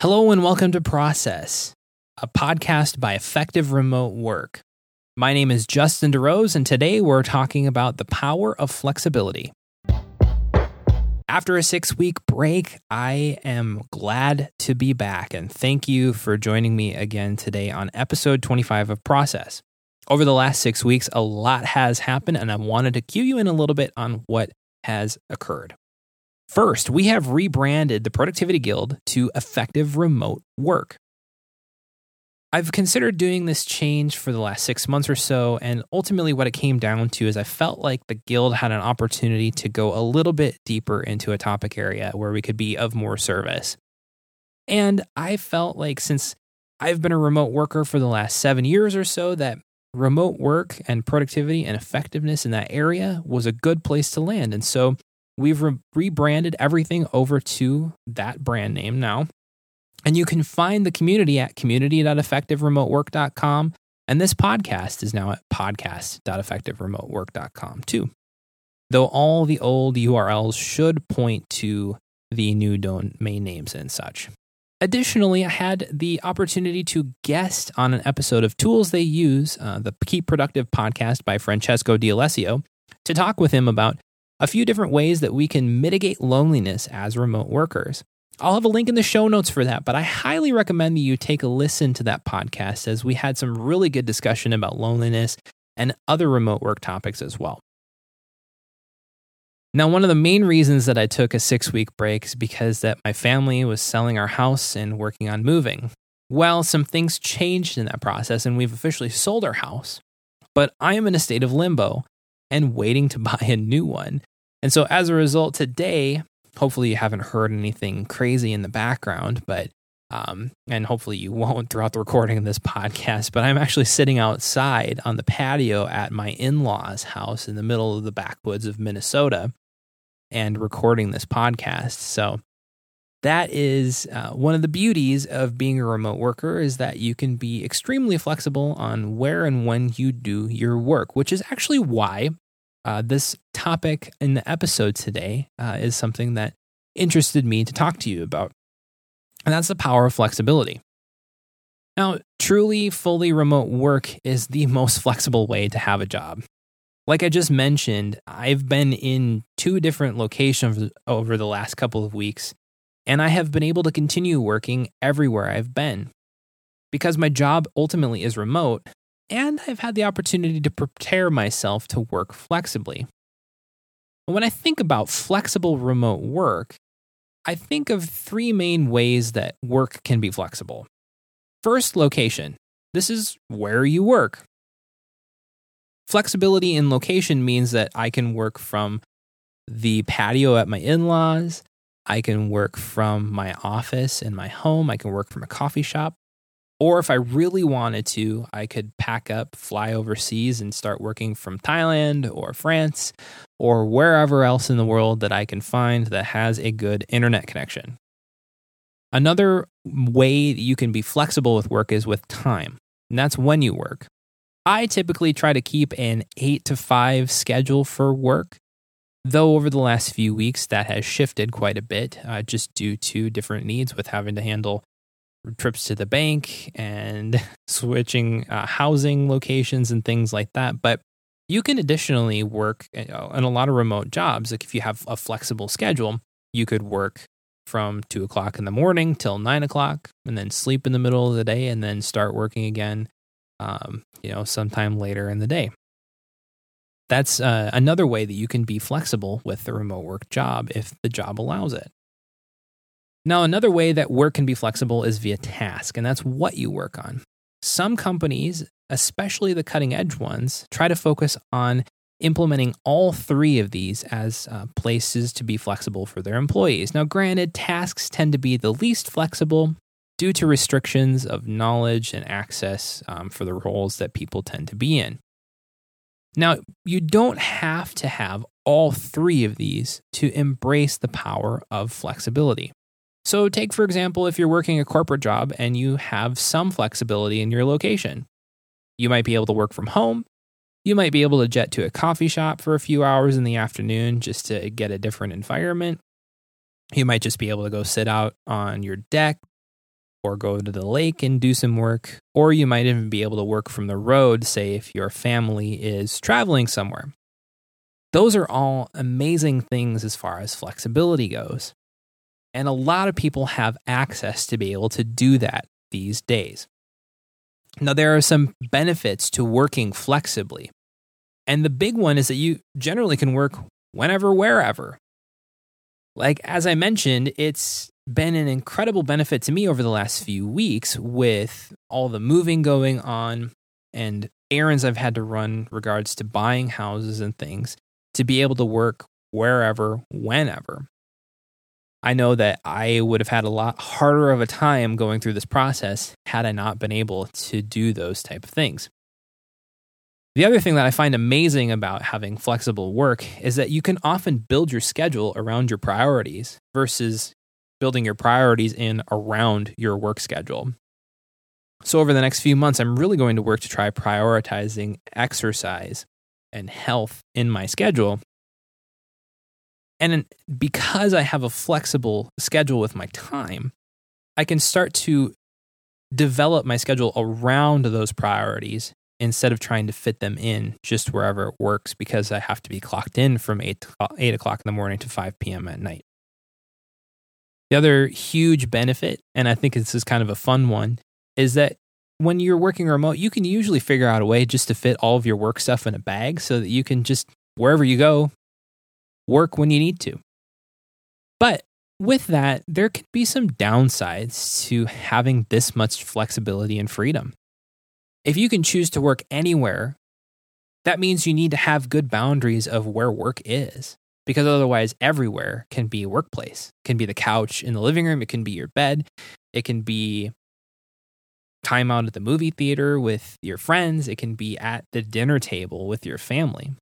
Hello and welcome to Process, a podcast by Effective Remote Work. My name is Justin DeRose, and today we're talking about the power of flexibility. After a six week break, I am glad to be back, and thank you for joining me again today on episode 25 of Process. Over the last six weeks, a lot has happened, and I wanted to cue you in a little bit on what has occurred. First, we have rebranded the Productivity Guild to Effective Remote Work. I've considered doing this change for the last six months or so, and ultimately, what it came down to is I felt like the Guild had an opportunity to go a little bit deeper into a topic area where we could be of more service. And I felt like since I've been a remote worker for the last seven years or so, that remote work and productivity and effectiveness in that area was a good place to land. And so We've re- rebranded everything over to that brand name now. And you can find the community at community.effectiveremotework.com. And this podcast is now at podcast.effectiveremotework.com too. Though all the old URLs should point to the new domain names and such. Additionally, I had the opportunity to guest on an episode of Tools They Use, uh, the Keep Productive podcast by Francesco D'Alessio, to talk with him about a few different ways that we can mitigate loneliness as remote workers. I'll have a link in the show notes for that, but I highly recommend that you take a listen to that podcast as we had some really good discussion about loneliness and other remote work topics as well. Now, one of the main reasons that I took a six week break is because that my family was selling our house and working on moving. Well, some things changed in that process and we've officially sold our house, but I am in a state of limbo and waiting to buy a new one. And so as a result, today, hopefully you haven't heard anything crazy in the background, but um, and hopefully you won't throughout the recording of this podcast, but I'm actually sitting outside on the patio at my in law's house in the middle of the backwoods of Minnesota and recording this podcast. So that is uh, one of the beauties of being a remote worker is that you can be extremely flexible on where and when you do your work, which is actually why uh, this topic in the episode today uh, is something that interested me to talk to you about. And that's the power of flexibility. Now, truly fully remote work is the most flexible way to have a job. Like I just mentioned, I've been in two different locations over the last couple of weeks and I have been able to continue working everywhere I've been. Because my job ultimately is remote, and I've had the opportunity to prepare myself to work flexibly. When I think about flexible remote work, I think of three main ways that work can be flexible. First, location. This is where you work. Flexibility in location means that I can work from the patio at my in laws. I can work from my office in my home. I can work from a coffee shop. Or if I really wanted to, I could pack up, fly overseas, and start working from Thailand or France or wherever else in the world that I can find that has a good internet connection. Another way that you can be flexible with work is with time, and that's when you work. I typically try to keep an eight to five schedule for work Though over the last few weeks, that has shifted quite a bit uh, just due to different needs with having to handle trips to the bank and switching uh, housing locations and things like that. But you can additionally work uh, in a lot of remote jobs. Like if you have a flexible schedule, you could work from two o'clock in the morning till nine o'clock and then sleep in the middle of the day and then start working again, um, you know, sometime later in the day that's uh, another way that you can be flexible with the remote work job if the job allows it. Now, another way that work can be flexible is via task, and that's what you work on. Some companies, especially the cutting edge ones, try to focus on implementing all three of these as uh, places to be flexible for their employees. Now, granted, tasks tend to be the least flexible due to restrictions of knowledge and access um, for the roles that people tend to be in. Now, you don't have to have all three of these to embrace the power of flexibility. So, take for example, if you're working a corporate job and you have some flexibility in your location. You might be able to work from home. You might be able to jet to a coffee shop for a few hours in the afternoon just to get a different environment. You might just be able to go sit out on your deck or go to the lake and do some work, or you might even be able to work from the road, say if your family is traveling somewhere. Those are all amazing things as far as flexibility goes. And a lot of people have access to be able to do that these days. Now, there are some benefits to working flexibly. And the big one is that you generally can work whenever, wherever. Like, as I mentioned, it's been an incredible benefit to me over the last few weeks with all the moving going on and errands I've had to run regards to buying houses and things to be able to work wherever, whenever. I know that I would have had a lot harder of a time going through this process had I not been able to do those type of things. The other thing that I find amazing about having flexible work is that you can often build your schedule around your priorities versus building your priorities in around your work schedule. So, over the next few months, I'm really going to work to try prioritizing exercise and health in my schedule. And because I have a flexible schedule with my time, I can start to develop my schedule around those priorities instead of trying to fit them in just wherever it works because I have to be clocked in from 8, 8 o'clock in the morning to 5 p.m. at night. The other huge benefit, and I think this is kind of a fun one, is that when you're working remote, you can usually figure out a way just to fit all of your work stuff in a bag so that you can just, wherever you go, work when you need to. But with that, there can be some downsides to having this much flexibility and freedom. If you can choose to work anywhere, that means you need to have good boundaries of where work is because otherwise everywhere can be a workplace. It can be the couch in the living room, it can be your bed, it can be time out at the movie theater with your friends, it can be at the dinner table with your family.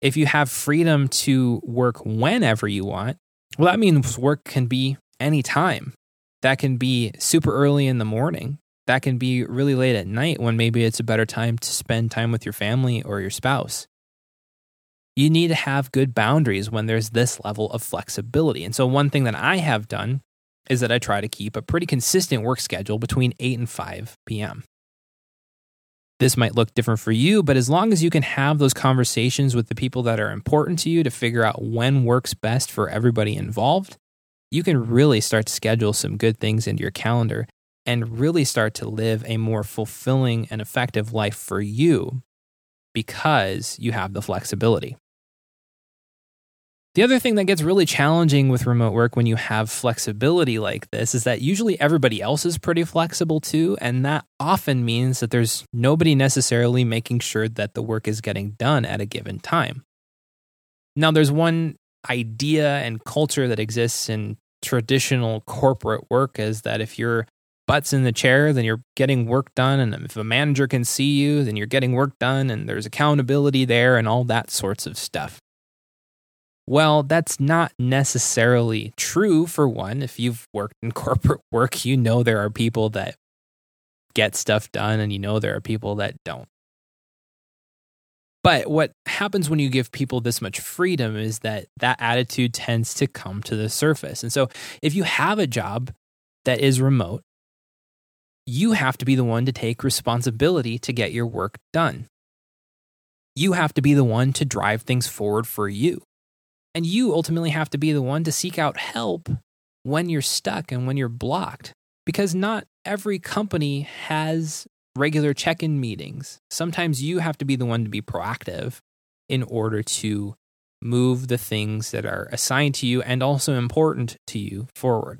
If you have freedom to work whenever you want, well, that means work can be anytime. That can be super early in the morning. That can be really late at night when maybe it's a better time to spend time with your family or your spouse. You need to have good boundaries when there's this level of flexibility. And so, one thing that I have done is that I try to keep a pretty consistent work schedule between 8 and 5 p.m. This might look different for you, but as long as you can have those conversations with the people that are important to you to figure out when works best for everybody involved, you can really start to schedule some good things into your calendar and really start to live a more fulfilling and effective life for you because you have the flexibility. The other thing that gets really challenging with remote work when you have flexibility like this is that usually everybody else is pretty flexible too. And that often means that there's nobody necessarily making sure that the work is getting done at a given time. Now, there's one idea and culture that exists in traditional corporate work is that if your butt's in the chair, then you're getting work done. And if a manager can see you, then you're getting work done and there's accountability there and all that sorts of stuff. Well, that's not necessarily true for one. If you've worked in corporate work, you know there are people that get stuff done and you know there are people that don't. But what happens when you give people this much freedom is that that attitude tends to come to the surface. And so if you have a job that is remote, you have to be the one to take responsibility to get your work done. You have to be the one to drive things forward for you. And you ultimately have to be the one to seek out help when you're stuck and when you're blocked. Because not every company has regular check in meetings. Sometimes you have to be the one to be proactive in order to move the things that are assigned to you and also important to you forward.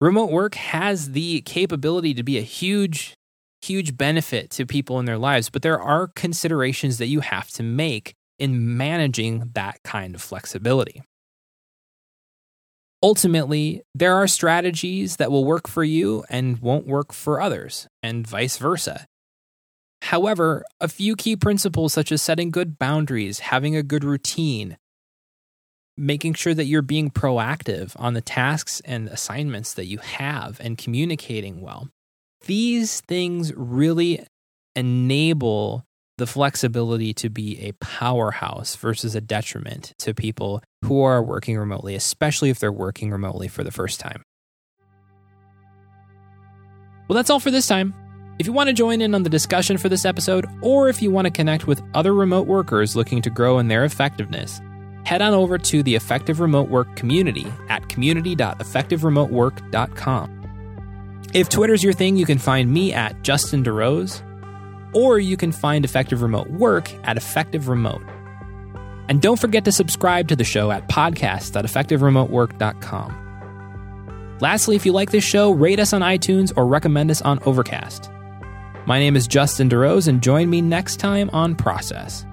Remote work has the capability to be a huge huge benefit to people in their lives, but there are considerations that you have to make in managing that kind of flexibility. Ultimately, there are strategies that will work for you and won't work for others, and vice versa. However, a few key principles such as setting good boundaries, having a good routine, making sure that you're being proactive on the tasks and assignments that you have, and communicating well these things really enable the flexibility to be a powerhouse versus a detriment to people who are working remotely, especially if they're working remotely for the first time. Well, that's all for this time. If you want to join in on the discussion for this episode, or if you want to connect with other remote workers looking to grow in their effectiveness, head on over to the Effective Remote Work community at community.effectiveremotework.com. If Twitter's your thing, you can find me at Justin DeRose, or you can find Effective Remote Work at Effective Remote. And don't forget to subscribe to the show at podcast.effectiveremotework.com. Lastly, if you like this show, rate us on iTunes or recommend us on Overcast. My name is Justin DeRose, and join me next time on Process.